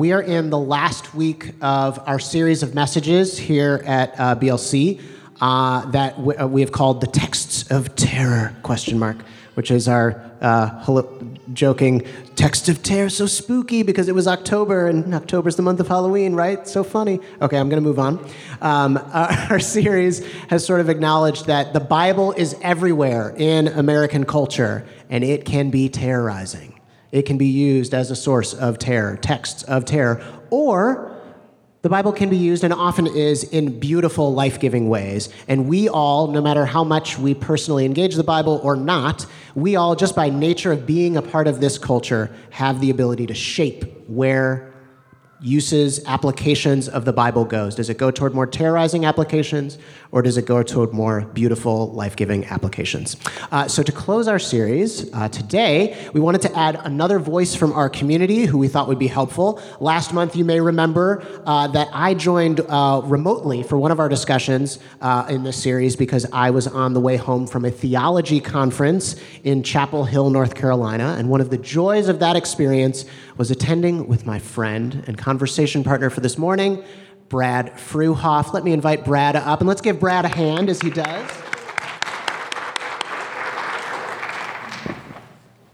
We are in the last week of our series of messages here at uh, BLC uh, that w- uh, we have called the texts of terror question mark, which is our uh, joking text of terror. So spooky because it was October and October's the month of Halloween, right? So funny. Okay, I'm going to move on. Um, our series has sort of acknowledged that the Bible is everywhere in American culture and it can be terrorizing. It can be used as a source of terror, texts of terror, or the Bible can be used and often is in beautiful, life giving ways. And we all, no matter how much we personally engage the Bible or not, we all, just by nature of being a part of this culture, have the ability to shape where uses, applications of the Bible goes? Does it go toward more terrorizing applications or does it go toward more beautiful, life giving applications? Uh, so, to close our series uh, today, we wanted to add another voice from our community who we thought would be helpful. Last month, you may remember uh, that I joined uh, remotely for one of our discussions uh, in this series because I was on the way home from a theology conference in Chapel Hill, North Carolina. And one of the joys of that experience was attending with my friend and conversation partner for this morning, Brad Fruhauff. Let me invite Brad up and let's give Brad a hand as he does.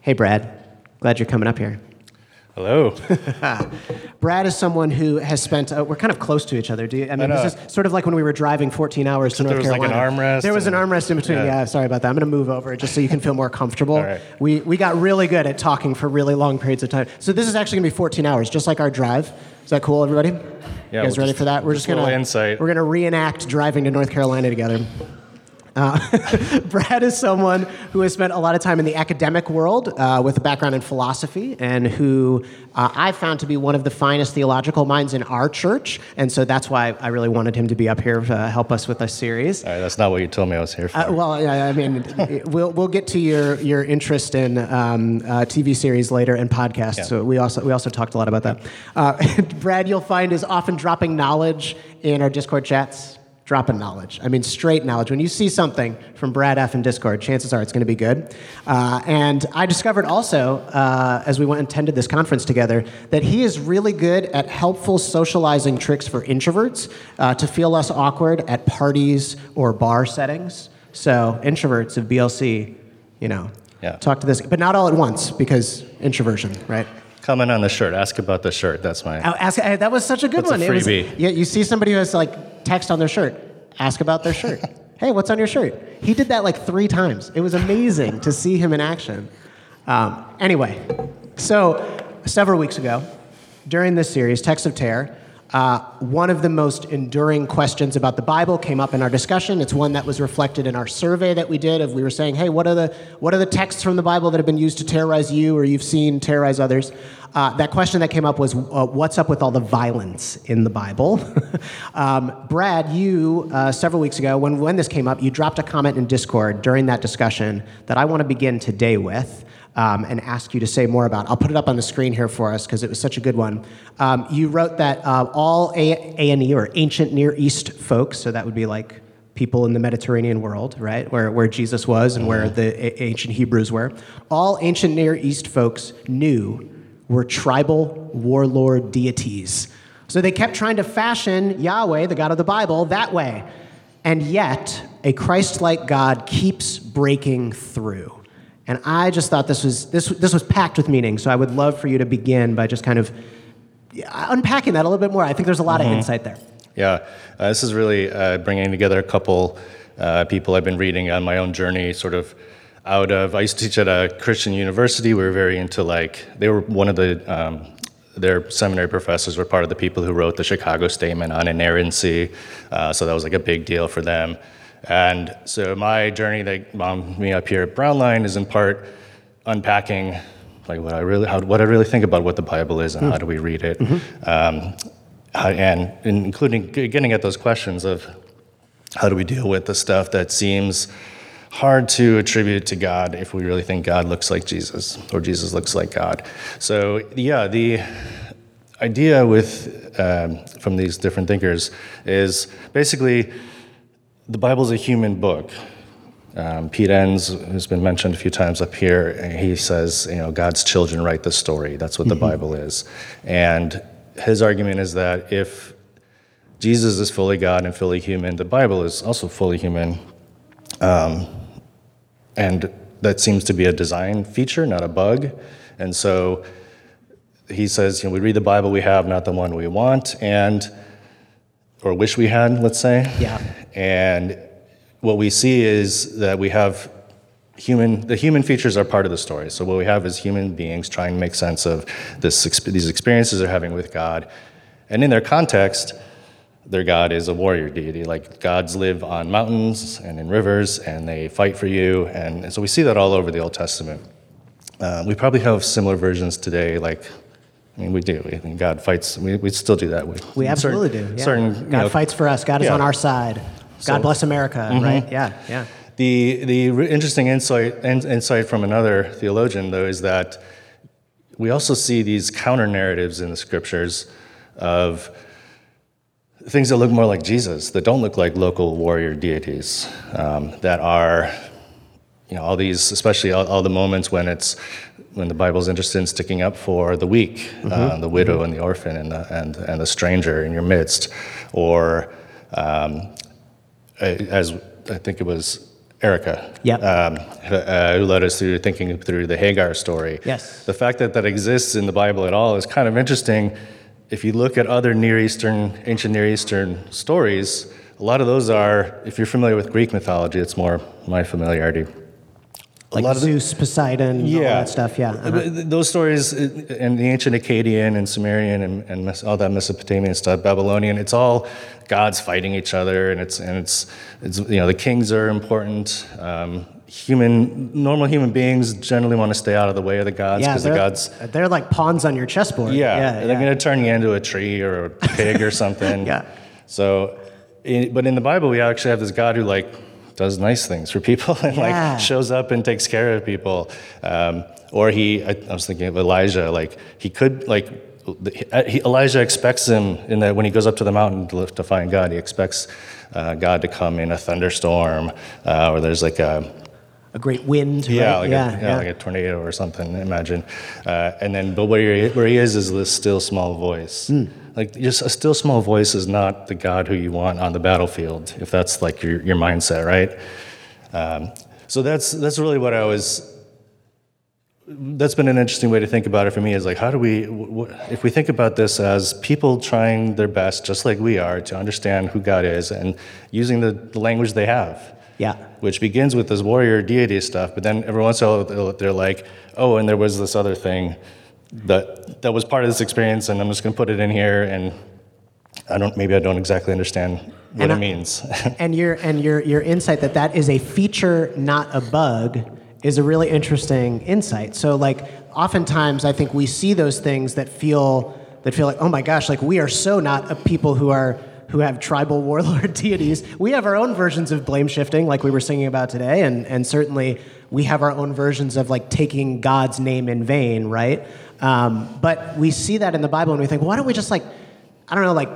Hey, Brad. Glad you're coming up here. Hello. Brad is someone who has spent. Uh, we're kind of close to each other. Do you? I mean, I this is sort of like when we were driving 14 hours to North Carolina. there was Carolina. like an armrest. There was an armrest in between. Yeah. Yeah. sorry about that. I'm going to move over just so you can feel more comfortable. Right. We we got really good at talking for really long periods of time. So this is actually going to be 14 hours, just like our drive. Is that cool, everybody? Yeah, You guys we'll ready just- for that? We're just just a going little to insight. We're going to reenact driving to North Carolina together. Uh, Brad is someone who has spent a lot of time in the academic world uh, with a background in philosophy and who uh, I found to be one of the finest theological minds in our church. And so that's why I really wanted him to be up here to help us with this series. All right, that's not what you told me I was here for. Uh, well, yeah, I mean, we'll, we'll get to your, your interest in um, uh, TV series later and podcasts. Yeah. So we also, we also talked a lot about that. Uh, Brad, you'll find, is often dropping knowledge in our Discord chats. Dropping knowledge. I mean, straight knowledge. When you see something from Brad F. in Discord, chances are it's going to be good. Uh, and I discovered also, uh, as we went and attended this conference together, that he is really good at helpful socializing tricks for introverts uh, to feel less awkward at parties or bar settings. So, introverts of BLC, you know, Yeah. talk to this, but not all at once because introversion, right? Comment on the shirt. Ask about the shirt. That's my. Oh, ask, that was such a good That's a one. It was- freebie. yeah, you see somebody who has like text on their shirt. Ask about their shirt. hey, what's on your shirt? He did that like three times. It was amazing to see him in action. Um, anyway, so several weeks ago, during this series, Text of Terror, uh, one of the most enduring questions about the Bible came up in our discussion. It's one that was reflected in our survey that we did. Of we were saying, "Hey, what are the what are the texts from the Bible that have been used to terrorize you, or you've seen terrorize others?" Uh, that question that came up was, uh, "What's up with all the violence in the Bible?" um, Brad, you uh, several weeks ago, when when this came up, you dropped a comment in Discord during that discussion that I want to begin today with um, and ask you to say more about. I'll put it up on the screen here for us because it was such a good one. Um, you wrote that uh, all A and E or ancient Near East folks, so that would be like people in the Mediterranean world, right, where, where Jesus was and where the a- ancient Hebrews were, all ancient Near East folks knew were tribal warlord deities. So they kept trying to fashion Yahweh, the God of the Bible, that way. And yet, a Christ like God keeps breaking through. And I just thought this was, this, this was packed with meaning. So I would love for you to begin by just kind of unpacking that a little bit more. I think there's a lot of insight there. Yeah, uh, this is really uh, bringing together a couple uh, people I've been reading on my own journey, sort of out of. I used to teach at a Christian university. We were very into like they were one of the um, their seminary professors were part of the people who wrote the Chicago Statement on inerrancy, uh, so that was like a big deal for them. And so my journey that wound me up here at Brownline is in part unpacking like what I really how, what I really think about what the Bible is and how do we read it, um, how, and including getting at those questions of how do we deal with the stuff that seems hard to attribute to God if we really think God looks like Jesus or Jesus looks like God. So yeah, the idea with um, from these different thinkers is basically the Bible's a human book. Um, Pete Enns, who's been mentioned a few times up here, he says, you know, God's children write the story. That's what the Bible is. And his argument is that if Jesus is fully God and fully human, the Bible is also fully human. Um, and that seems to be a design feature, not a bug. And so he says, you know, we read the Bible we have, not the one we want, and or wish we had, let's say. Yeah. And what we see is that we have human the human features are part of the story. So what we have is human beings trying to make sense of this, these experiences they're having with god. And in their context their god is a warrior deity. Like gods live on mountains and in rivers and they fight for you. And, and so we see that all over the old testament. Uh, we probably have similar versions today like I mean, we do. I mean, God fights. We, we still do that. We, We absolutely certain, do. Yeah. Certain, God you know, fights for us. God is yeah. on our side. So- God bless America, right? Yeah, yeah. The, the re- interesting insight, in- insight from another theologian, though, is that we also see these counter narratives in the scriptures of things that look more like Jesus, that don't look like local warrior deities, um, that are, you know, all these, especially all, all the moments when it's when the Bible's interested in sticking up for the weak, uh, the widow and the orphan and the, and, and the stranger in your midst, or um, as I think it was Erica, Yep. um, uh, who led us through thinking through the Hagar story. Yes. The fact that that exists in the Bible at all is kind of interesting. If you look at other Near Eastern, ancient Near Eastern stories, a lot of those are, if you're familiar with Greek mythology, it's more my familiarity. Like lot of the- Zeus, Poseidon, all that stuff. Yeah. uh-huh. Those stories uh, and the ancient Akkadian and Sumerian and, and all that Mesopotamian stuff, Babylonian, it's all gods fighting each other, and it's and it's, it's you know the kings are important. Um, human normal human beings generally want to stay out of the way of the gods Yeah, because the gods. they're like pawns on your chessboard. Yeah, yeah, they're yeah. going to turn you into a tree or a pig or something. Yeah. So, in, but in the Bible, we actually have this God who like does nice things for people and Yeah. like shows up and takes care of people. Um, or he, I, I was thinking of Elijah. Like he could like. He, Elijah expects him in that when he goes up to the mountain to, to find God, he expects uh, God to come in a thunderstorm, uh, or there's like a, a great wind. yeah, right? like, yeah, a, yeah, yeah. like a tornado or something. Imagine, uh, and then but where he, where he is is this still small voice. Hmm. Like just a still small voice is not the God who you want on the battlefield. If that's like your your mindset, right? Um, so that's that's really what I was. That's been an interesting way to think about it for me. Is like, how do we, if we think about this as people trying their best, just like we are, to understand who God is and using the, the language they have Yeah. which begins with this warrior deity stuff, but then every once in a while they're like, oh, and there was this other thing that that was part of this experience, and I'm just going to put it in here, and I don't, maybe I don't exactly understand what And it I- means. and your and your your insight that that is a feature not a bug is a really interesting insight so like oftentimes i think we see those things that feel that feel like oh my gosh like we are so not a people who are who have tribal warlord deities we have our own versions of blame shifting like we were singing about today and and certainly we have our own versions of like taking god's name in vain right? Um, but we see that in the bible and we think why don't we just like i don't know like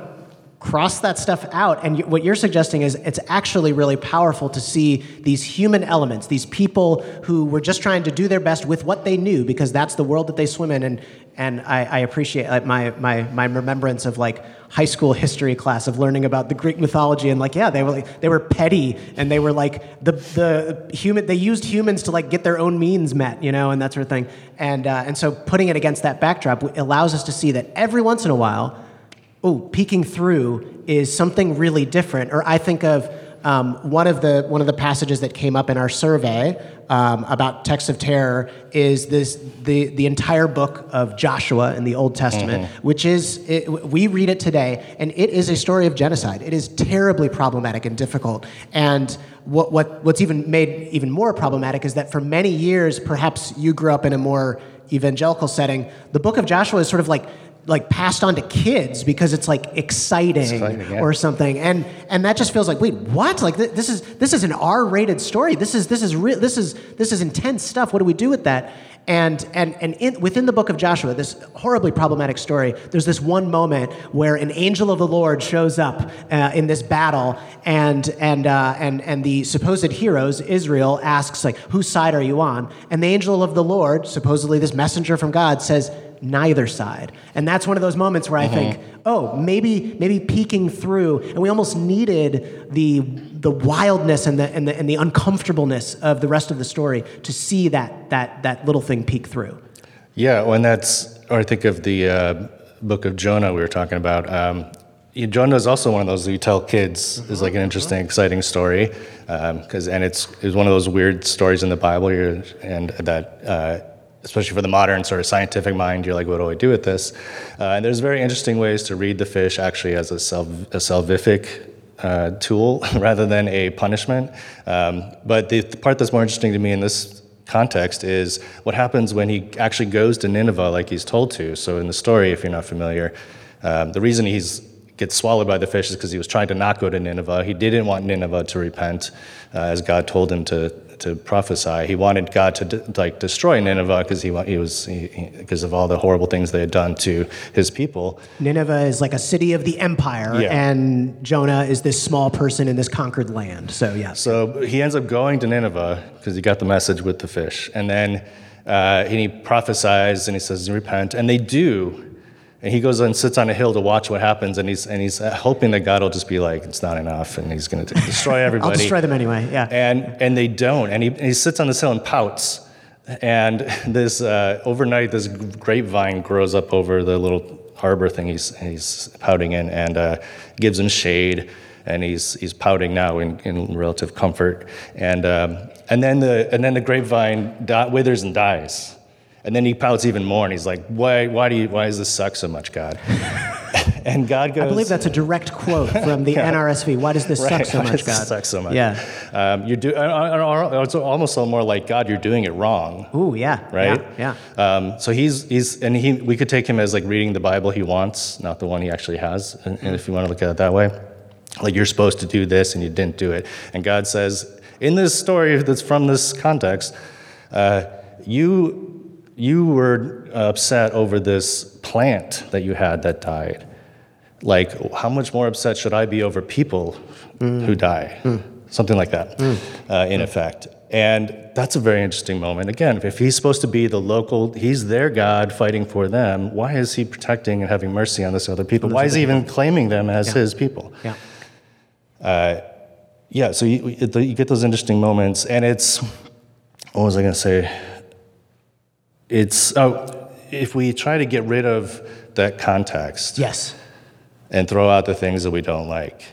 cross that stuff out. And what you're suggesting is it's actually really powerful to see these human elements, these people who were just trying to do their best with what they knew, because that's the world that they swim in. And and I, I appreciate like, my my my remembrance of like high school history class of learning about the Greek mythology and like yeah they were like they were petty and they were like the the human they used humans to like get their own means met you know and that sort of thing and uh, and so putting it against that backdrop allows us to see that every once in a while oh, peeking through is something really different. Or I think of um, one of the one of the passages that came up in our survey um, about texts of terror is this the the entire book of Joshua in the Old Testament, which is it, we read it today, and it is a story of genocide. It is terribly problematic and difficult, and. What, what, what's even made even more problematic is that for many years, perhaps you grew up in a more evangelical setting, the book of Joshua is sort of like like passed on to kids because it's like exciting, Exciting, yeah. or something. And and that just feels like wait what? Like th- this is this is an r-rated story. This is this is re- this is this is intense stuff. What do we do with that? And and and in, within the book of joshua this horribly problematic story there's this one moment where an angel of the lord shows up uh, in this battle and and uh, and and the supposed heroes israel asks like whose side are you on? And the angel of the lord supposedly this messenger from god says neither side. And that's one of those moments where I think, oh, maybe maybe peeking through, and we almost needed the the wildness and the and the, and the uncomfortableness of the rest of the story to see that that that little thing peek through. Yeah, well, and that's, or I think of the uh, book of Jonah we were talking about. Um, Jonah is also one of those that you tell kids is like an interesting, exciting story, because and it's it's one of those weird stories in the Bible, you're, and that. Uh, Especially for the modern sort of scientific mind, you're like, what do I do with this? Uh, and there's very interesting ways to read the fish actually as a, a salvific uh, tool rather than a punishment. Um, but the, the part that's more interesting to me in this context is what happens when he actually goes to Nineveh like he's told to. So in the story, if you're not familiar, um, the reason he's gets swallowed by the fish is because he was trying to not go to Nineveh. He didn't want Nineveh to repent, uh, as God told him to to prophesy. He wanted God to de- like destroy Nineveh because he, he was because of all the horrible things they had done to his people. Nineveh is like a city of the empire, Yeah. and Jonah is this small person in this conquered land. So yes. So he ends up going to Nineveh because he got the message with the fish. And then uh, and he prophesies and he says, Repent. And they do. And he goes and sits on a hill to watch what happens. And he's, and he's hoping that God will just be like, It's not enough. And he's going to destroy everybody. I'll destroy them anyway. Yeah. And, and they don't. And he, and he sits on this hill and pouts. And this uh, overnight, this grapevine grows up over the little harbor thing he's, he's pouting in and uh, gives him shade. And he's, he's pouting now in, in relative comfort. And, um, and, then the, and then the grapevine di- withers and dies. And then he pouts even more. And he's like, why, why, do you, why does this suck so much, God? and God goes, I believe that's a direct quote from the NRSV. Why does this suck so why much, God? suck so much? Yeah. Um, you're do, it's almost a little more like God. You're doing it wrong, Ooh, yeah. right? Yeah. yeah. Um, so he's he's and he we could take him as like reading the Bible he wants, not the one he actually has. And, and if you want to look at it that way, like you're supposed to do this and you didn't do it, and God says in this story that's from this context, uh, you you were upset over this plant that you had that died. Like, how much more upset should I be over people who die? Something like that, uh, in effect. And that's a very interesting moment. Again, if he's supposed to be the local, he's their God fighting for them, why is he protecting and having mercy on this other people? Why is he even claiming them as his people? Yeah. Yeah, so you, you you get those interesting moments, and it's what was I going to say? It's oh, if we try to get rid of that context Yes. and throw out the things that we don't like.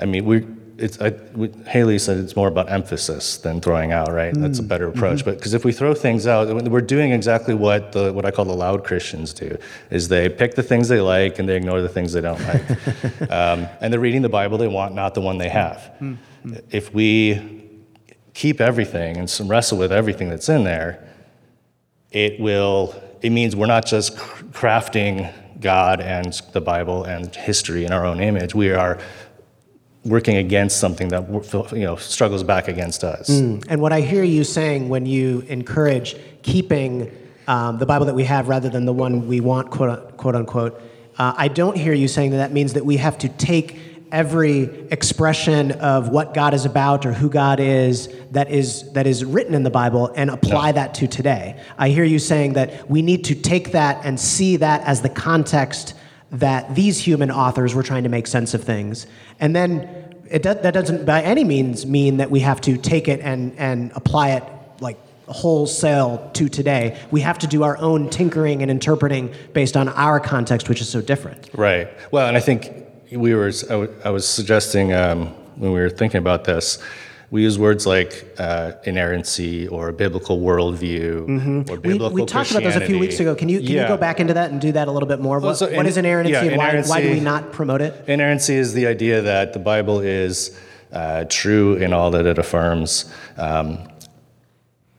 I mean, we it's I, we, Haley said it's more about emphasis than throwing out, right? That's a mm. better mm-hmm. approach. But because if we throw things out, we're doing exactly what the what I call the loud Christians do: is they pick the things they like and they ignore the things they don't like, um, and they're reading the Bible they want, not the one they have. Mm. Mm. If we keep everything and some wrestle with everything that's in there, it will it means we're not just crafting god and the bible and history in our own image. We are working against something that you know struggles back against us. And what I hear you saying when you encourage keeping um, the Bible that we have rather than the one we want, quote, quote unquote, uh, I don't hear you saying that that means that we have to take every expression of what God is about or who God is that is that is written in the Bible and apply that to today. I hear you saying that we need to take that and see that as the context that these human authors were trying to make sense of things. And then it do, that doesn't by any means mean that we have to take it and, and apply it like wholesale to today. We have to do our own tinkering and interpreting based on our context, which is so different. right well and i think we were i, w- I was suggesting um, when we were thinking about this we use words like uh, inerrancy or biblical worldview or Mm-hmm. We, biblical we talked about those a few weeks ago. Can you, can Yeah. you go back into that and do that a little bit more? What, so in- is inerrancy yeah, and why, why do we not promote it? Inerrancy is the idea that the Bible is uh, true in all that it affirms. Um,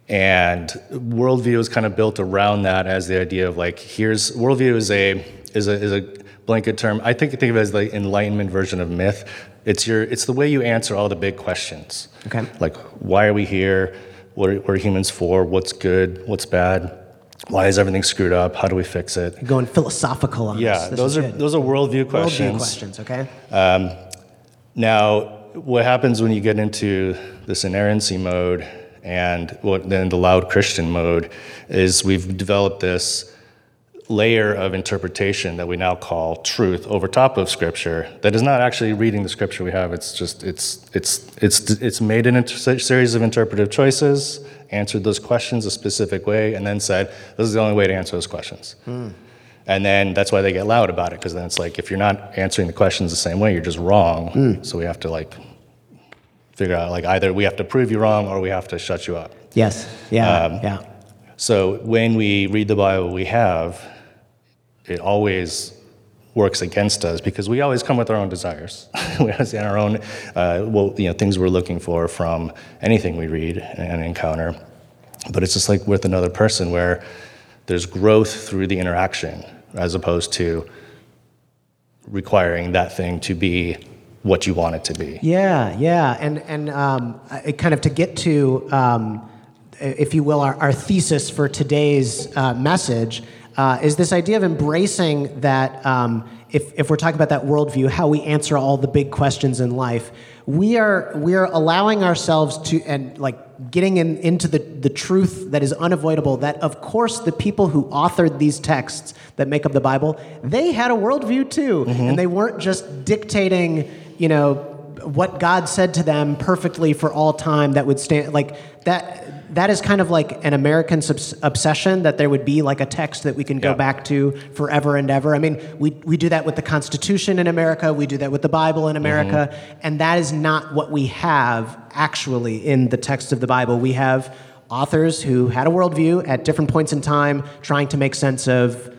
and worldview is kind of built around that as the idea of like, here's worldview is a is a, is a blanket term. I think I think of it as the enlightenment version of myth. It's your it's the way you answer all the big questions. Okay. Like, why are we here? What are, what are humans for? What's good? What's bad? Why is everything screwed up? How do we fix it? Going philosophical on Yeah, this. This those are good. those are worldview questions. Worldview questions, okay? Um, now, what happens when you get into this inerrancy mode and what then the loud Christian mode is we've developed this layer of interpretation that we now call truth over top of scripture that is not actually reading the scripture we have it's just it's it's it's it's made a inter- series of interpretive choices answered those questions a specific way and then said this is the only way to answer those questions and then that's why they get loud about it because then it's like if you're not answering the questions the same way you're just wrong so we have to like figure out like either we have to prove you wrong or we have to shut you up Yes. Yeah. Um, yeah. so when we read the Bible we have, it always works against us because we always come with our own desires. we always our own, uh, well, you know, things we're looking for from anything we read and encounter. But it's just like with another person where there's growth through the interaction as opposed to requiring that thing to be what you want it to be. Yeah, yeah, and and um, kind of to get to, um, if you will, our, our thesis for today's uh, message uh, is this idea of embracing that. Um, if, if we're talking about that worldview, how we answer all the big questions in life, we are we are allowing ourselves to and like getting in, into the, the truth that is unavoidable. That of course the people who authored these texts that make up the Bible, they had a worldview too, and they weren't just dictating, you know, what God said to them perfectly for all time that would stand like that that is kind of like an American subs- obsession that there would be like a text that we can go Yeah. back to forever and ever. I mean, we, we do that with the Constitution in America, we do that with the Bible in America, mm-hmm. and that is not what we have actually in the text of the Bible. We have authors who had a worldview at different points in time trying to make sense of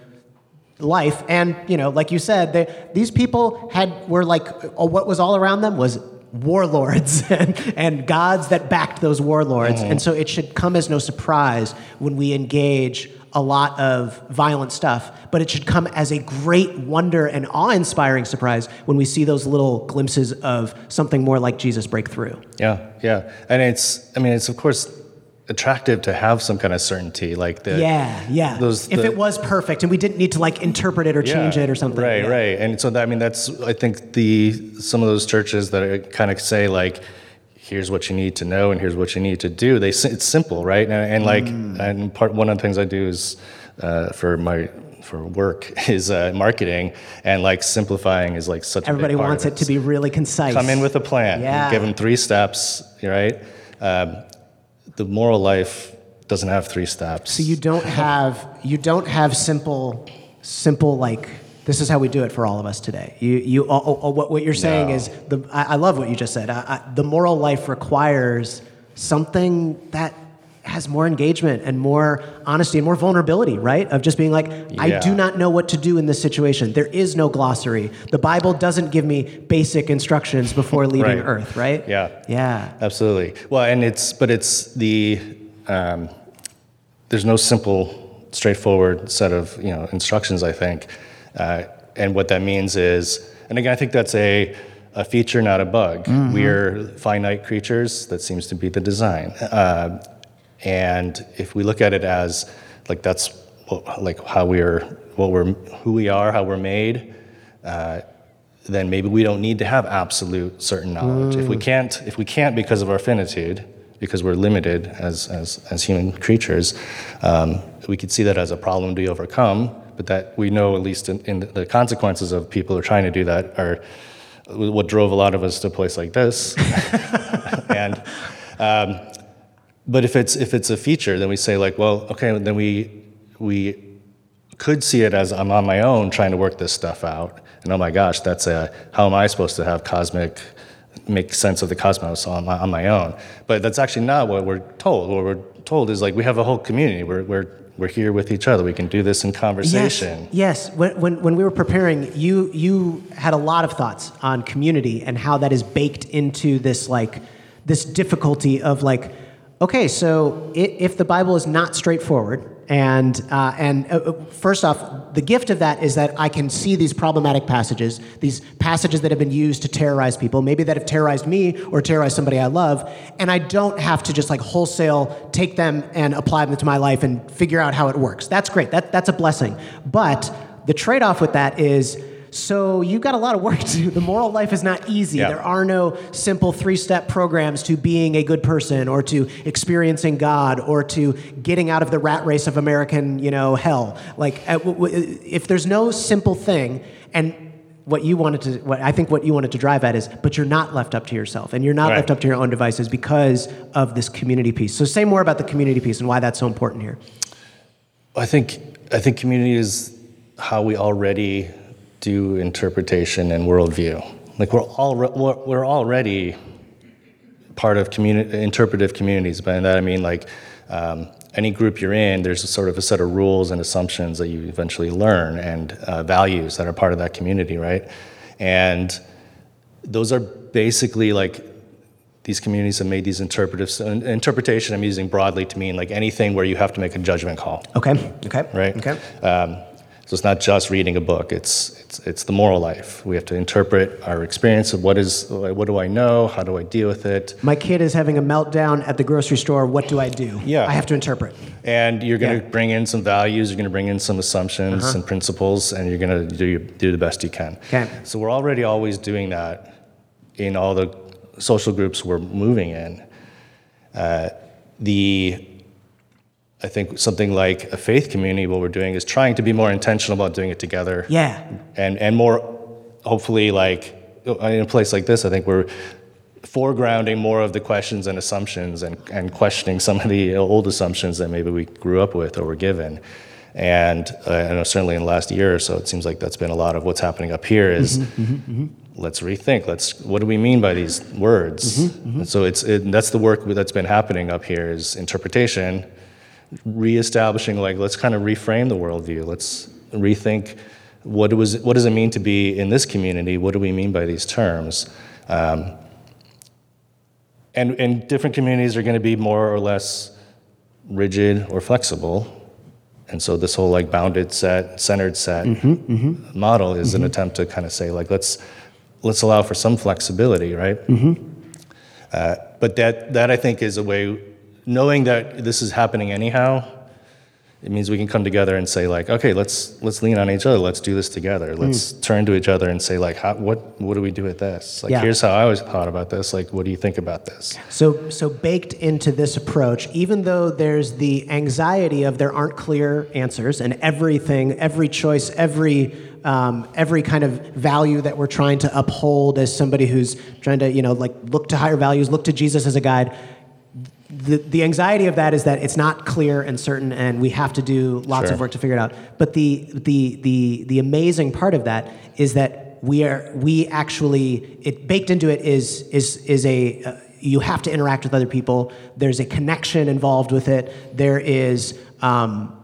life. And you know like you said they, these people had were like uh, what was all around them was warlords and, and gods that backed those warlords. And so it should come as no surprise when we engage a lot of violent stuff but it should come as a great wonder and awe-inspiring surprise when we see those little glimpses of something more like jesus break through. Yeah, yeah. And it's, I mean, it's of course attractive to have some kind of certainty, like the yeah yeah those if the- it was perfect and we didn't need to like interpret it or change it or something Right, Yeah. right. And so that, I mean, that's I think the some of those churches that kind of say like, here's what you need to know and here's what you need to do. They it's simple, right? And, and like, Mm. and part one of the things I do is uh, for my for work is uh, marketing and like simplifying is like such everybody a big part wants of it to be really concise come in with a plan. Yeah. Give them three steps, right? Um, the moral life doesn't have three steps. So you don't have you don't have simple simple like this is how we do it for all of us today. You you oh, oh, what what you're saying No. is the I, I love what you just said. I, I, the moral life requires something that has more engagement and more honesty and more vulnerability, right? Of just being like, I do not know what to do in this situation. There is no glossary. The Bible doesn't give me basic instructions before leaving Right. Earth, right? Yeah. Yeah. Absolutely. Well, and it's but it's the um, there's no simple, straightforward set of you know instructions. I think, uh, and what that means is, and again, I think that's a a feature, not a bug. We're finite creatures. That seems to be the design. Uh, and if we look at it as like that's what, like how we're what we're who we are, how we're made. Uh, then maybe we don't need to have absolute certain knowledge. If we can't, if we can't because of our finitude, because we're limited as as, as human creatures, um, we could see that as a problem to be overcome. But that we know, at least in, in the consequences of people who are trying to do that, are what drove a lot of us to a place like this. and um, but if it's if it's a feature, then we say like, well, okay, then we we could see it as I'm on my own trying to work this stuff out. And oh my gosh, that's a, how am I supposed to have cosmic, make sense of the cosmos on my, on my own? But that's actually not what we're told. What we're told is like we have a whole community. We're, we're, we're here with each other. We can do this in conversation. Yes, yes. When, when, when we were preparing, you, you had a lot of thoughts on community and how that is baked into this like this difficulty of like, okay, so if the Bible is not straightforward, and uh, and uh, first off, the gift of that is that I can see these problematic passages, these passages that have been used to terrorize people, maybe that have terrorized me or terrorized somebody I love, and I don't have to just like wholesale take them and apply them to my life and figure out how it works. That's great. That that's a blessing. But the trade-off with that is So you've got a lot of work to do. The moral life is not easy. Yeah. There are no simple three step programs to being a good person or to experiencing God or to getting out of the rat race of American, you know, hell. Like, uh, w- w- if there's no simple thing, and what you wanted to, what I think what you wanted to drive at is, but you're not left up to yourself and you're not Right. left up to your own devices because of this community piece. So say more about the community piece and why that's so important here. I think I think community is how we already do interpretation and worldview. Like we're all we're, we're already part of communi- interpretive communities. By that I mean like um, any group you're in, there's a sort of a set of rules and assumptions that you eventually learn and uh, values that are part of that community, right? And those are basically like these communities have made these interpretive so interpretation. I'm using broadly to mean like anything where you have to make a judgment call Okay. Okay. right? Okay. Um, so it's not just reading a book; it's it's it's the moral life. We have to interpret our experience of what is what do I know, how do I deal with it, My kid is having a meltdown at the grocery store. What do I do? Yeah. I have to interpret. and you're going to Yeah. bring in some values. You're going to bring in some assumptions and principles, and you're going to do your, do the best you can. Okay. So we're already always doing that in all the social groups we're moving in. Uh, the I think something like a faith community, what we're doing is trying to be more intentional about doing it together. Yeah. and and more hopefully like in a place like this i think we're foregrounding more of the questions and assumptions and, and questioning some of the old assumptions that maybe we grew up with or were given. And uh, I know certainly in the last year or so it seems like that's been a lot of what's happening up here is mm-hmm, mm-hmm, mm-hmm. let's rethink. Let's what do we mean by these words? And so it's it, that's the work that's been happening up here is interpretation reestablishing like let's kind of reframe the worldview. Let's rethink what it was what does it mean to be in this community? What do we mean by these terms? Um, and and different communities are going to be more or less rigid or flexible. And so this whole like bounded set centered set model is an attempt to kind of say like let's let's allow for some flexibility right? Uh, but that that i think is a way knowing that this is happening anyhow it means we can come together and say like okay let's let's lean on each other. Let's do this together. Let's turn to each other and say like how, what what do we do with this? Like Yeah. here's how i always thought about this. Like what do you think about this? So, so baked into this approach, even though there's the anxiety of there aren't clear answers, and everything, every choice, every um, every kind of value that we're trying to uphold as somebody who's trying to, you know, like look to higher values, look to Jesus as a guide. The, the anxiety of that is that it's not clear and certain, and we have to do lots Sure. of work to figure it out. But the, the, the, the amazing part of that is that we are we actually it baked into it is is is a uh, you have to interact with other people. There's a connection involved with it. There is. Um,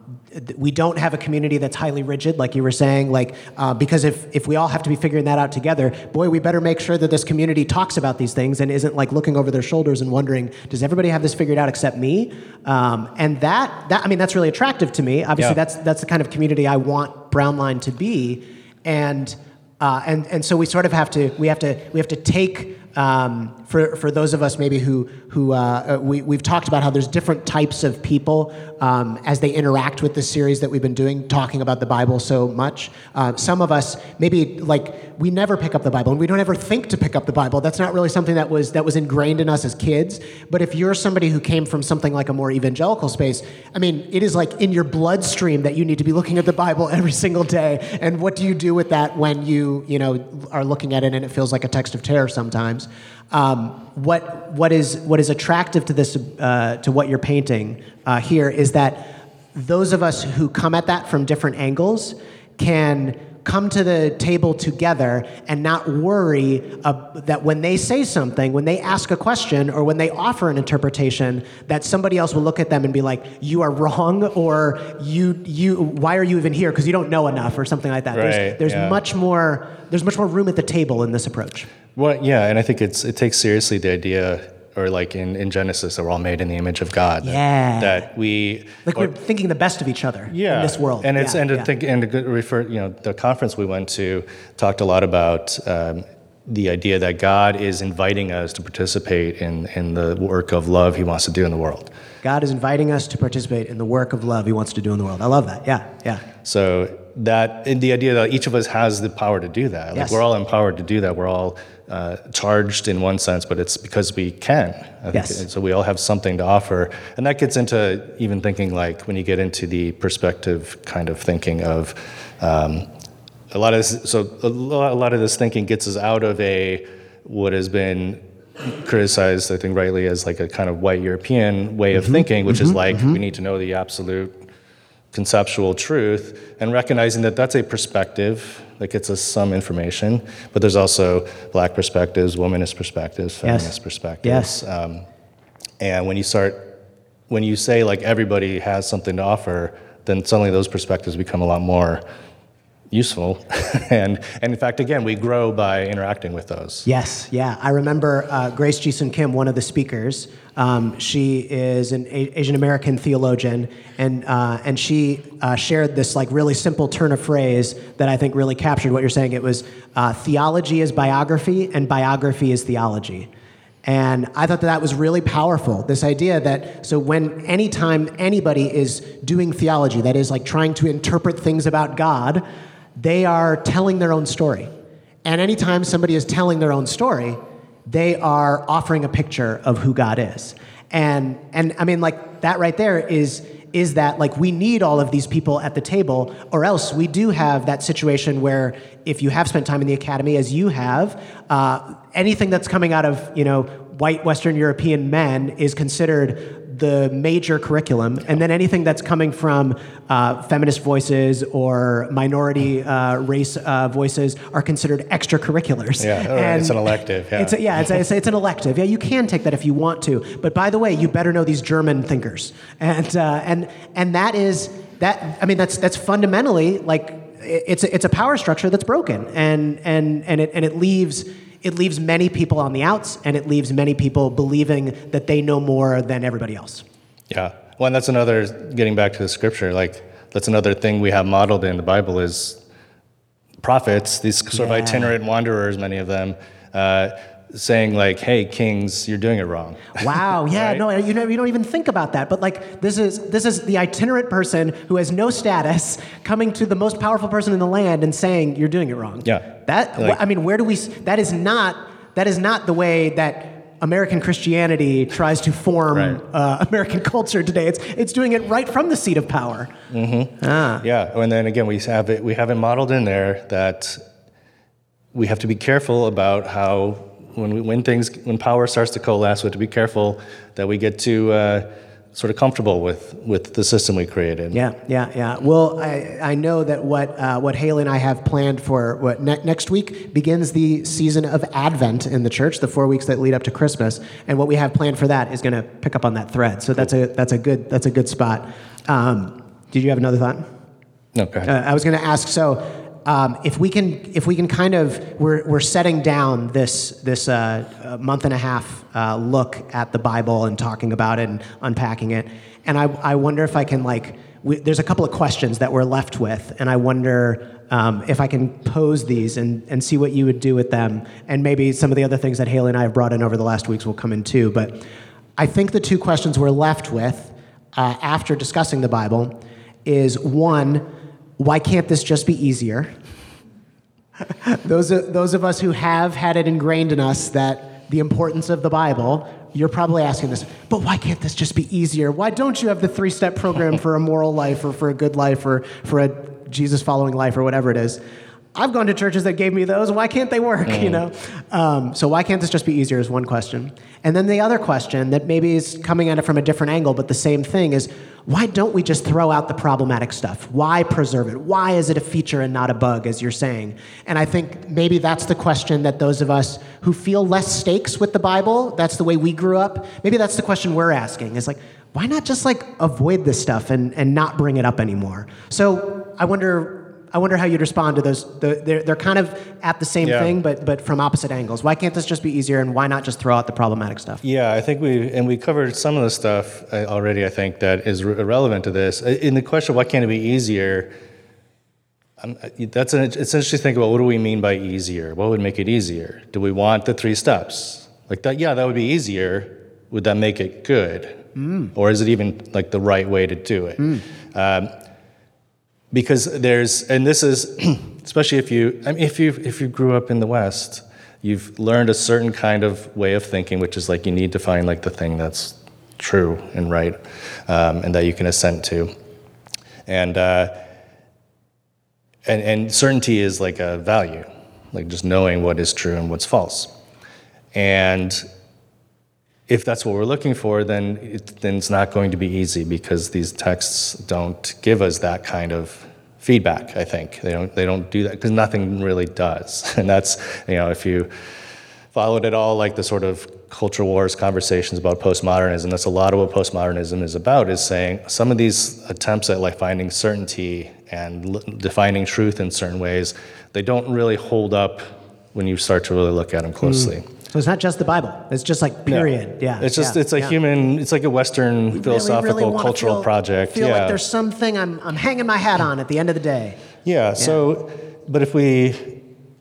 we don't have a community that's highly rigid, like you were saying, like uh, because if if we all have to be figuring that out together, boy, we better make sure that this community talks about these things and isn't like looking over their shoulders and wondering, does everybody have this figured out except me? Um, and that that I mean, that's really attractive to me. Obviously, Yeah. that's that's the kind of community I want Brownline to be, and uh, and and so we sort of have to we have to we have to take um, for for those of us maybe who who uh, uh, we we've talked about how there's different types of people um, as they interact with the series that we've been doing talking about the Bible so much. Uh, some of us maybe like we never pick up the Bible and we don't ever think to pick up the Bible. That's not really something that was that was ingrained in us as kids. But if you're somebody who came from something like a more evangelical space, I mean, it is like in your bloodstream that you need to be looking at the Bible every single day. And what do you do with that when you you know are looking at it and it feels like a text of terror sometimes? Um, what what is what is attractive to this uh, to what you're painting uh, here is that those of us who come at that from different angles can come to the table together and not worry uh, that when they say something, when they ask a question, or when they offer an interpretation, that somebody else will look at them and be like, "You are wrong," or "You you why are you even here? Because you don't know enough," or something like that. Right, there's there's yeah. much more there's much more room at the table in this approach. well yeah and i think it's it takes seriously the idea or like in, in genesis that we're all made in the image of god that, Yeah. that we Like or- we're thinking the best of each other yeah, in this world. And it's Yeah, and to yeah. think and to refer, you know, the conference we went to talked a lot about um, the idea that God is inviting us to participate in in the work of love He wants to do in the world. God is inviting us to participate in the work of love He wants to do in the world. I love that. Yeah, yeah. So that and the idea that each of us has the power to do that. Like Yes. we're all empowered to do that. We're all uh, charged in one sense, but it's because we can. I. Yes. And so we all have something to offer, and that gets into even thinking like when you get into the perspective kind of thinking of. Um, a lot of this, so a lot, a lot of this thinking gets us out of a what has been criticized, I think rightly, as like a kind of white European way of thinking, which is like we need to know the absolute conceptual truth, and recognizing that that's a perspective that gets us some information, but there's also black perspectives, womanist perspectives, feminist perspectives. Yes. Um, and when you start, when you say like everybody has something to offer, then suddenly those perspectives become a lot more useful. and, and in fact, again, we grow by interacting with those. Yes, yeah. I remember uh, Grace Ji-Sun Kim, one of the speakers. Um, she is an A- Asian American theologian, and uh, and she uh, shared this like really simple turn of phrase that I think really captured what you're saying. It was uh, theology is biography, and biography is theology. And I thought that that was really powerful. This idea that, so when anytime anybody is doing theology, that is like trying to interpret things about God, they are telling their own story. And anytime somebody is telling their own story, they are offering a picture of who God is. And, and I mean, like, that right there is, is that, like, we need all of these people at the table, or else we do have that situation where if you have spent time in the academy, as you have, uh, anything that's coming out of, you know, white Western European men is considered the major curriculum, and then anything that's coming from uh, feminist voices or minority uh, race uh, voices are considered extracurriculars. Yeah, or it's an elective, yeah. It's a, yeah, it's, a, it's, a- it's an elective. Yeah, you can take that if you want to. But by the way, you better know these German thinkers, and uh, and and that is that. I mean, that's that's fundamentally like it's a, it's a power structure that's broken, and and and it and it leaves. It leaves many people on the outs, and it leaves many people believing that they know more than everybody else. Yeah. Well, and that's another, getting back to the scripture, like, that's another thing we have modeled in the Bible is prophets, these sort Yeah. of itinerant wanderers, many of them, uh, saying, like, hey, kings, you're doing it wrong. Wow. Yeah. Right? No, you know, you don't even think about that. But like, this is this is the itinerant person who has no status coming to the most powerful person in the land and saying you're doing it wrong. Yeah. That Like- I mean, where do we? That is not that is not the way that. American Christianity tries to form Right. uh, American culture today. It's, it's doing it right from the seat of power. Mm-hmm. Ah. Yeah, and then again, we have it. We have it modeled in there that we have to be careful about how when we, when things when power starts to coalesce, we have to be careful that we get too uh, sort of comfortable with with the system we created. Yeah, yeah, yeah. Well, I, I know that what uh, what Haley and I have planned for what ne- next week begins the season of Advent in the church, the four weeks that lead up to Christmas, and what we have planned for that is going to pick up on that thread. So that's a that's a good that's a good spot. Um, did you have another thought? No, go ahead. Uh, I was going to ask. So, um, if we can, if we can kind of, we're, we're setting down this this uh, month and a half uh, look at the Bible and talking about it and unpacking it, and I I wonder if I can like, we, there's a couple of questions that we're left with, and I wonder. Um, if I can pose these and, and see what you would do with them, and maybe some of the other things that Haley and I have brought in over the last weeks will come in too. But I think the two questions we're left with uh, after discussing the Bible is one, why can't this just be easier? those, of, those of us who have had it ingrained in us that the importance of the Bible, you're probably asking this, but why can't this just be easier? Why don't you have the three step program for a moral life or for a good life or for a Jesus following life or whatever it is? I've gone to churches that gave me those. Why can't they work? You know, um, so why can't this just be easier? Is one question, and then the other question that maybe is coming at it from a different angle, but the same thing is why don't we just throw out the problematic stuff? Why preserve it? Why is it a feature and not a bug, as you're saying? And I think maybe that's the question that those of us who feel less stakes with the Bible, that's the way we grew up, maybe that's the question we're asking is like, why not just like avoid this stuff and, and not bring it up anymore? So I wonder. I wonder how you'd respond to those. The, they're, they're kind of at the same Yeah. thing, but, but from opposite angles. Why can't this just be easier, and why not just throw out the problematic stuff? Yeah, I think we and we covered some of the stuff uh, already. I think that is re- relevant to this. Uh, In the question, why can't it be easier? Um, uh, that's an, it's interesting to think about. What do we mean by easier? What would make it easier? Do we want the three steps like that? Yeah, that would be easier. Would that make it good, or is it even like the right way to do it? Um, because there's and this is especially if you I mean if you if you grew up in the West, you've learned a certain kind of way of thinking, which is like you need to find like the thing that's true and right, um, and that you can assent to, and uh, and and certainty is like a value, like just knowing what is true and what's false, and if that's what we're looking for, then, it, then it's not going to be easy because these texts don't give us that kind of feedback. I think. They don't they don't do that because nothing really does, and that's you know if you followed at all like the sort of culture wars conversations about postmodernism that's a lot of what postmodernism is about is saying some of these attempts at like finding certainty and l- defining truth in certain ways they don't really hold up when you start to really look at them hmm. closely So it's not just the Bible. It's just like period. Yeah. It's just yeah, it's a yeah. human. It's like a Western Really, philosophical really cultural feel- project. Feel yeah. like there's something I'm, I'm hanging my hat on at the end of the day. yeah. So, but if we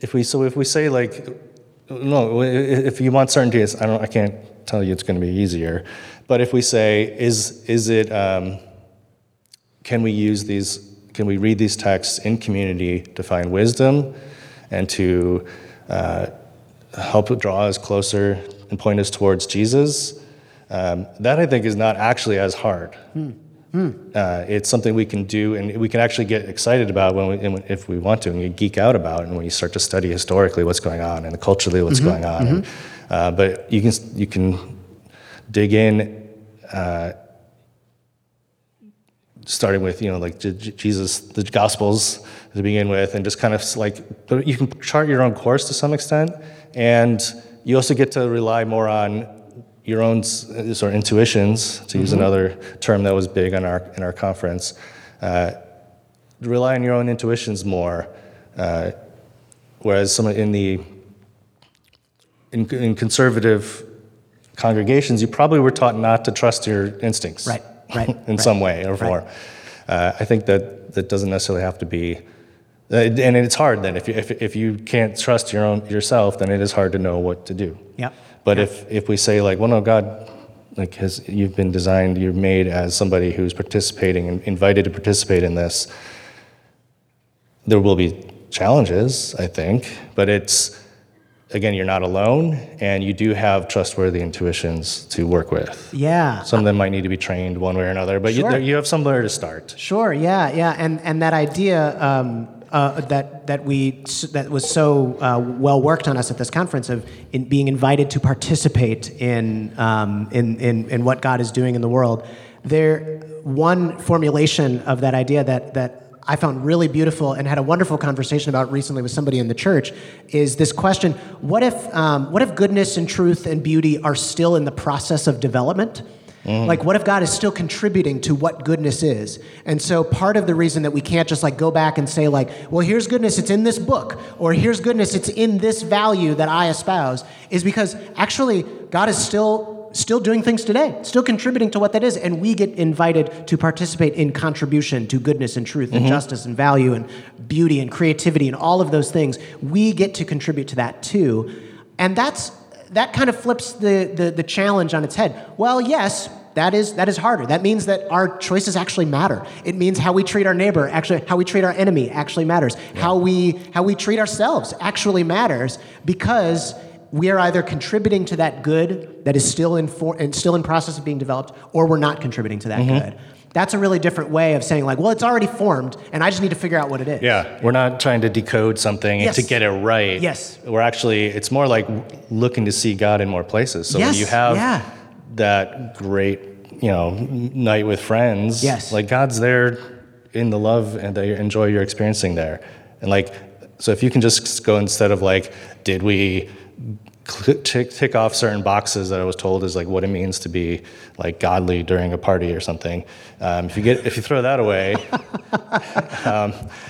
if we so if we say like no, if you want certainty, it's, I don't. I can't tell you it's going to be easier. But if we say is is it um, can we use these? Can we read these texts in community to find wisdom and to uh, help draw us closer and point us towards Jesus? Um, that I think is not actually as hard. Uh, it's something we can do and we can actually get excited about when we, if we want to, and we geek out about, and when you start to study historically what's going on and culturally what's going on. And, uh, but you can you can dig in, uh, starting with you know like J- Jesus, the Gospels to begin with, and just kind of like you can chart your own course to some extent, and you also get to rely more on your own sort of intuitions, to use another term that was big on our in our conference. Uh, rely on your own intuitions more, uh, whereas some in the in, in conservative congregations, you probably were taught not to trust your instincts, Right, right, in right, some way or form. Uh, I think that that doesn't necessarily have to be. Uh, and it's hard then if you, if, if you can't trust your own yourself, then it is hard to know what to do. Yep. But if, if we say like, well, no, God, like has you've been designed, you're made as somebody who's participating and invited to participate in this. There will be challenges, I think, but it's again, you're not alone, and you do have trustworthy intuitions to work with. Yeah. Some of them might need to be trained one way or another, but Sure. you, you have somewhere to start. Sure. Yeah. Yeah. And and that idea um, uh, that that we that was so uh, well worked on us at this conference of in being invited to participate in um, in, in in what God is doing in the world. There, one formulation of that idea that that I found really beautiful and had a wonderful conversation about recently with somebody in the church is this question: What if um, what if goodness and truth and beauty are still in the process of development? Mm-hmm. Like, what if God is still contributing to what goodness is? And so, part of the reason that we can't just like go back and say, like, well, here's goodness, it's in this book, or here's goodness, it's in this value that I espouse, is because actually God is still still doing things today, still contributing to what that is, and we get invited to participate in contribution to goodness and truth and mm-hmm. justice and value and beauty and creativity and all of those things. We get to contribute to that too, and that's that kind of flips the, the, the challenge on its head. Well, yes, that is that is harder. That means that our choices actually matter. It means how we treat our neighbor, actually how we treat our enemy actually matters. How we how we treat ourselves actually matters because we are either contributing to that good that is still in for, and still in process of being developed, or we're not contributing to that mm-hmm. good. That's a really different way of saying like, well, it's already formed, and I just need to figure out what it is. Yeah, we're not trying to decode something Yes. to get it right. Yes. We're actually, it's more like looking to see God in more places. So when Yes, you have yeah. That great, you know, night with friends, Yes. like God's there in the love and that you enjoy you're experiencing there. And like, so if you can just go instead of like, did we tick, tick off certain boxes that I was told is like what it means to be like godly during a party or something. Um, if you get, if you throw that away,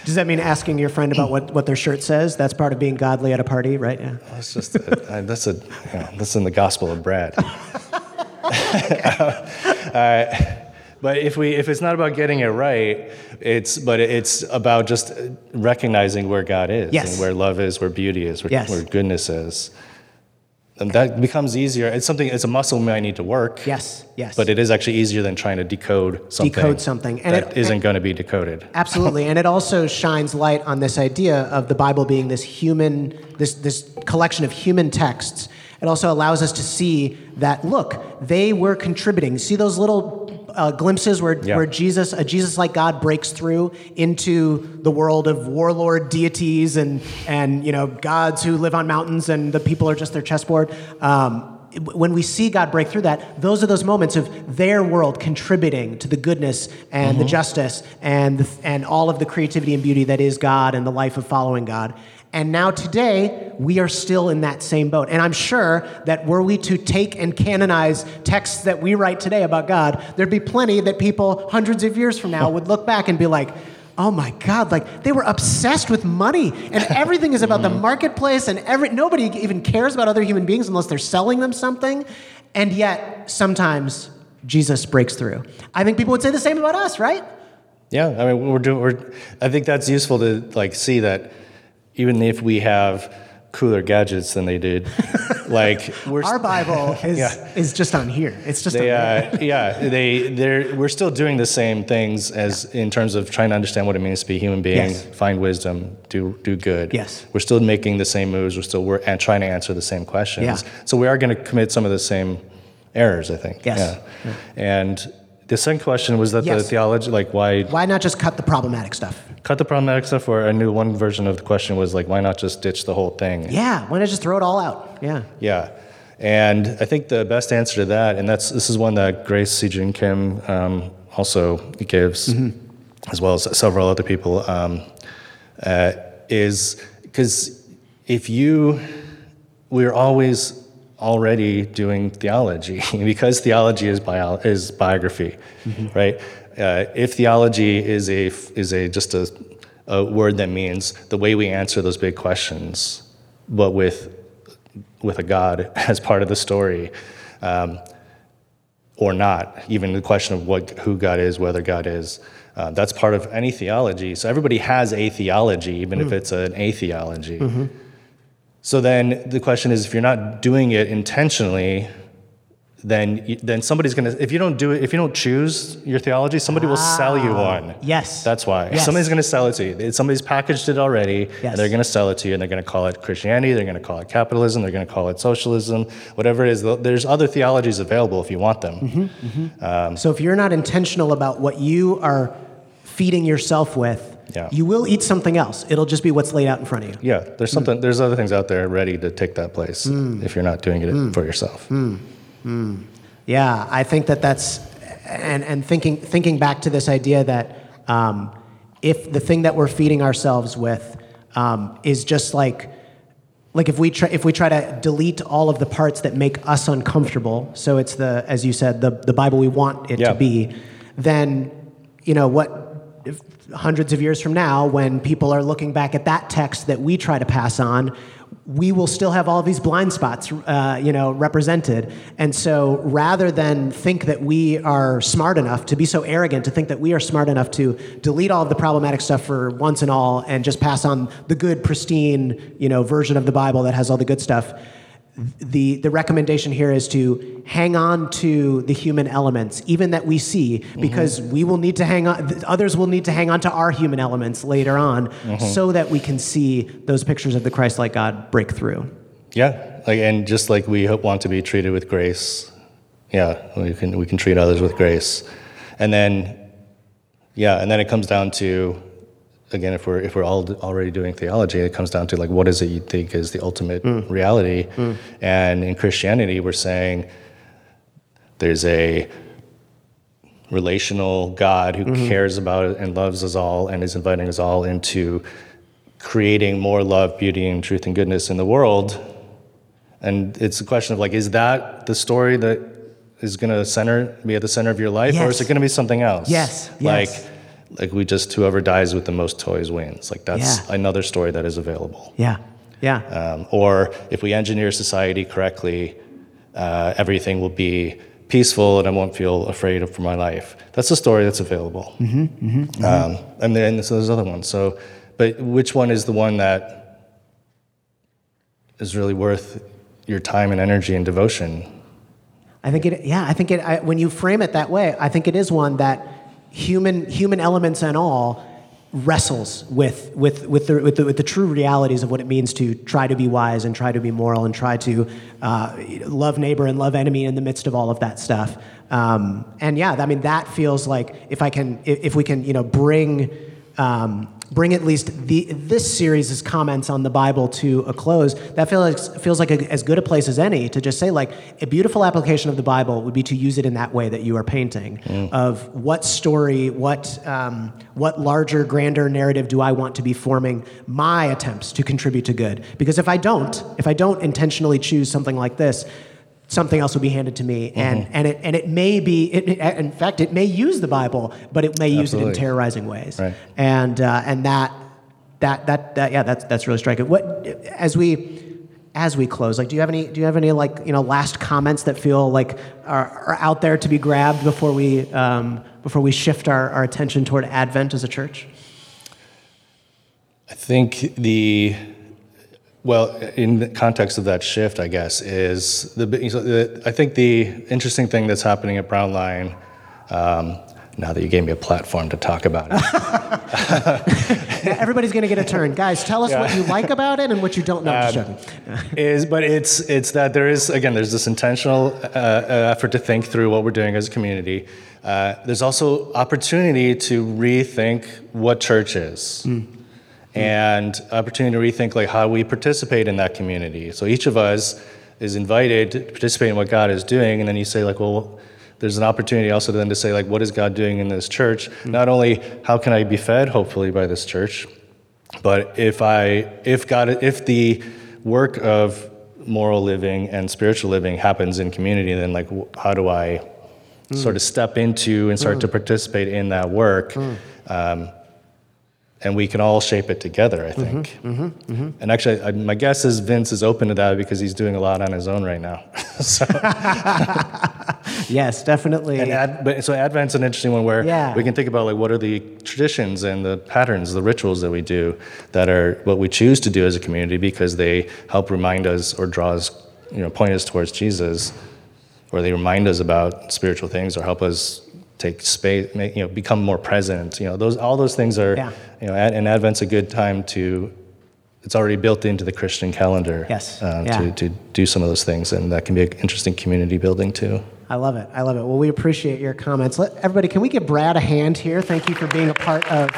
Does that mean asking your friend about what, what their shirt says? That's part of being godly at a party, right? Yeah. That's just a, I- that's a you know, that's in the Gospel of Brad. Uh, but if we if it's not about getting it right, it's but it's about just recognizing where God is Yes. and where love is, where beauty is, where, Yes. where goodness is. and that becomes easier. It's something. It's a muscle we might need to work. Yes, yes. But it is actually easier than trying to decode something. Decode something. And that it- isn't going to be decoded. Absolutely, and it also shines light on this idea of the Bible being this human, this this collection of human texts. It also allows us to see that look, they were contributing. See those little uh, glimpses where Yeah. where Jesus, a Jesus-like God, breaks through into the world of warlord deities and and you know gods who live on mountains and the people are just their chessboard. Um, when we see God break through that, those are those moments of their world contributing to the goodness and the justice and the, and all of the creativity and beauty that is God and the life of following God. And now today, we are still in that same boat. And I'm sure that were we to take and canonize texts that we write today about God, there'd be plenty that people hundreds of years from now would look back and be like, oh my God, like they were obsessed with money and everything is about the mm-hmm. marketplace and every, nobody even cares about other human beings unless they're selling them something. And yet, sometimes Jesus breaks through. I think people would say the same about us, right? Yeah, I mean, we're doing. We're, I think that's useful to like see that even if we have cooler gadgets than they did, like we're Our Bible is, Yeah. is just on here. It's just they, on there. uh, yeah, they, they're, we're still doing the same things as in terms of trying to understand what it means to be a human being, Yes. find wisdom, do, do good. Yes. We're still making the same moves. We're still we're, and trying to answer the same questions. Yeah. So we are going to commit some of the same errors, I think. Yes. Yeah. And the second question was that the theology, like why Why not just cut the problematic stuff? cut the problematic stuff, or I knew one version of the question was like, why not just ditch the whole thing? Yeah, why not just throw it all out? Yeah. Yeah, and I think the best answer to that, and that's this is one that Grace Ji-Sun Kim um, also gives, as well as several other people, um, uh, is because if you, we're always already doing theology because theology is bio, is biography, right? Uh, if theology is a is a just a, a word that means the way we answer those big questions, but with with a God as part of the story, um, or not. Even the question of what who God is, whether God is, uh, that's part of any theology. So everybody has a theology, even if it's an a theology. So then the question is, if you're not doing it intentionally, then then somebody's gonna. If you don't do it, if you don't choose your theology, somebody will sell you ah, one. Yes. That's why. Yes. Somebody's going to sell it to you. Somebody's packaged it already, Yes. and they're going to sell it to you, and they're going to call it Christianity, they're going to call it capitalism, they're going to call it socialism, whatever it is. There's other theologies available if you want them. Mm-hmm. mm-hmm. Um, so if you're not intentional about what you are feeding yourself with, Yeah. you will eat something else. It'll just be what's laid out in front of you. Yeah, there's mm. something. There's other things out there ready to take that place mm. if you're not doing it mm. for yourself. Yeah, I think that that's, and, and thinking, thinking back to this idea that um, if the thing that we're feeding ourselves with um, is just like, like if we try, if we try to delete all of the parts that make us uncomfortable, so it's the, as you said, the, the Bible we want it Yeah. to be, then, you know, what, hundreds of years from now, when people are looking back at that text that we try to pass on, we will still have all these blind spots, uh, you know, represented. And so, rather than think that we are smart enough to be so arrogant to think that we are smart enough to delete all of the problematic stuff for once and all and just pass on the good, pristine, you know, version of the Bible that has all the good stuff, the, the recommendation here is to hang on to the human elements, even that we see, mm-hmm. because we will need to hang on, others will need to hang on to our human elements later on mm-hmm. so that we can see those pictures of the Christ like God break through. Yeah, like and just like we hope- want to be treated with grace, yeah, we can we can treat others with grace, and then yeah, and then it comes down to again if we're if we're all already doing theology, it comes down to like what is it you think is the ultimate mm. reality, mm. and in Christianity we're saying there's a relational God who mm-hmm. cares about it and loves us all and is inviting us all into creating more love, beauty, and truth and goodness in the world. And it's a question of like, is that the story that is going to center be at the center of your life, or is it going to be something else? Yes, Like, yes. Like we just whoever dies with the most toys wins. Like that's Yeah. another story that is available. Yeah, yeah. Um, or if we engineer society correctly, uh, everything will be peaceful and I won't feel afraid of, for my life. That's a story that's available. Mm-hmm, Um, and then so there's other ones. So, but which one is the one that is really worth your time and energy and devotion. I think it, yeah, I think it, I, when you frame it that way, I think it is one that human, human elements and all wrestles with, with, with, the, with, the, with the true realities of what it means to try to be wise and try to be moral and try to uh, love neighbor and love enemy in the midst of all of that stuff. Um, and yeah, I mean, that feels like if I can, if, if we can, you know, bring, um, bring at least the, this series' comments on the Bible to a close, that feels like, feels like a, as good a place as any to just say, like, a beautiful application of the Bible would be to use it in that way that you are painting mm. of what story, what, um, what larger, grander narrative do I want to be forming my attempts to contribute to good? Because if I don't, if I don't intentionally choose something like this, something else will be handed to me and, mm-hmm. and, it, and it may be it, in fact it may use the bible but it may use Absolutely. it in terrorizing ways right. and, uh, and that, that, that, that, yeah that's, that's really striking what, as we as we close like do you have any do you have any like you know last comments that feel like are, are out there to be grabbed before we um, before we shift our, our attention toward advent as a church i think the well, in the context of that shift, I guess, is the, I think the interesting thing that's happening at Brown Line, um, now that you gave me a platform to talk about it. Everybody's going to get a turn. Guys, tell us yeah. what you like about it and what you don't know. Um, is, but it's, it's that there is, again, there's this intentional uh, uh, effort to think through what we're doing as a community. Uh, there's also opportunity to rethink what church is. Mm and opportunity to rethink like how we participate in that community. So each of us is invited to participate in what God is doing, and then you say like, well, there's an opportunity also then to say like, what is God doing in this church? Mm-hmm. Not only how can I be fed, hopefully, by this church, but if I, if God, if the work of moral living and spiritual living happens in community, then like, how do I mm. sort of step into and start mm. to participate in that work? Mm. Um, and we can all shape it together, I think. Mm-hmm, mm-hmm, mm-hmm. And actually, I, my guess is Vince is open to that because he's doing a lot on his own right now. yes, definitely. And ad, but, so Advent's an interesting one where yeah. we can think about like what are the traditions and the patterns, the rituals that we do that are what we choose to do as a community because they help remind us or draw us, you know, point us towards Jesus, or they remind us about spiritual things or help us take space, make, you know, become more present. You know, those all those things are, yeah. you know, and Advent's a good time to. It's already built into the Christian calendar. Yes. Um, yeah. to, to do some of those things, and that can be an interesting community building too. I love it. I love it. Well, we appreciate your comments. Let, everybody, can we give Brad a hand here? Thank you for being a part of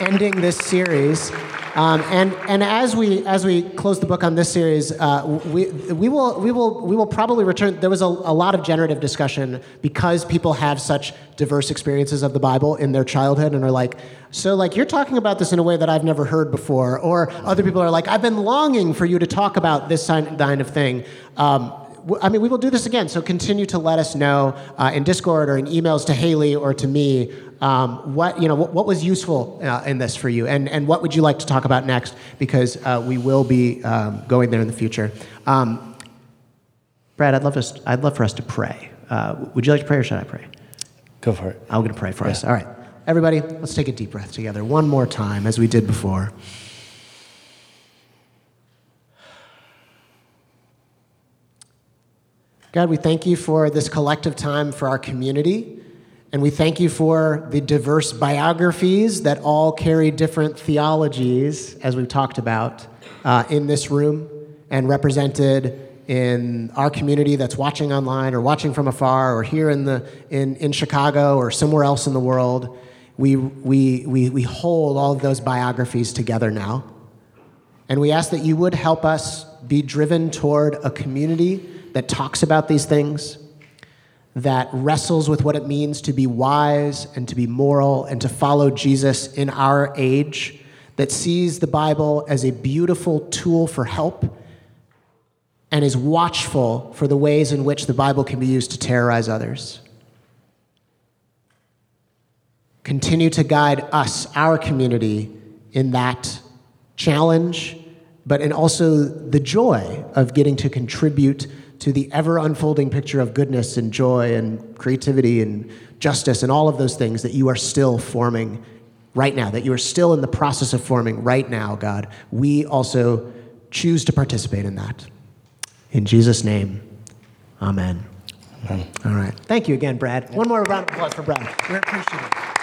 ending this series. Um, and and as we as we close the book on this series, uh, we we will we will we will probably return. There was a, a lot of generative discussion because people have such diverse experiences of the Bible in their childhood and are like, so like you're talking about this in a way that I've never heard before, or other people are like, I've been longing for you to talk about this kind of thing. Um, I mean, we will do this again. So continue to let us know uh, in Discord or in emails to Haley or to me um, what you know what, what was useful uh, in this for you, and and what would you like to talk about next? Because uh, we will be um, going there in the future. Um, Brad, I'd love us. I'd love for us to pray. Uh, would you like to pray, or should I pray? Go for it. I'm going to pray for yeah. us. All right, everybody, let's take a deep breath together one more time, as we did before. God, we thank you for this collective time for our community. And we thank you for the diverse biographies that all carry different theologies, as we've talked about, uh, in this room and represented in our community that's watching online or watching from afar or here in, the, in, in Chicago or somewhere else in the world. We, we, we, we hold all of those biographies together now. And we ask that you would help us be driven toward a community that talks about these things that wrestles with what it means to be wise and to be moral and to follow Jesus in our age, that sees the Bible as a beautiful tool for help and is watchful for the ways in which the Bible can be used to terrorize others. Continue to guide us, our community, in that challenge, but in also the joy of getting to contribute to the ever unfolding picture of goodness and joy and creativity and justice and all of those things that you are still forming right now, that you are still in the process of forming right now, God. We also choose to participate in that. In Jesus' name, amen. All right. Thank you again, Brad. One more round of applause for Brad. We appreciate it.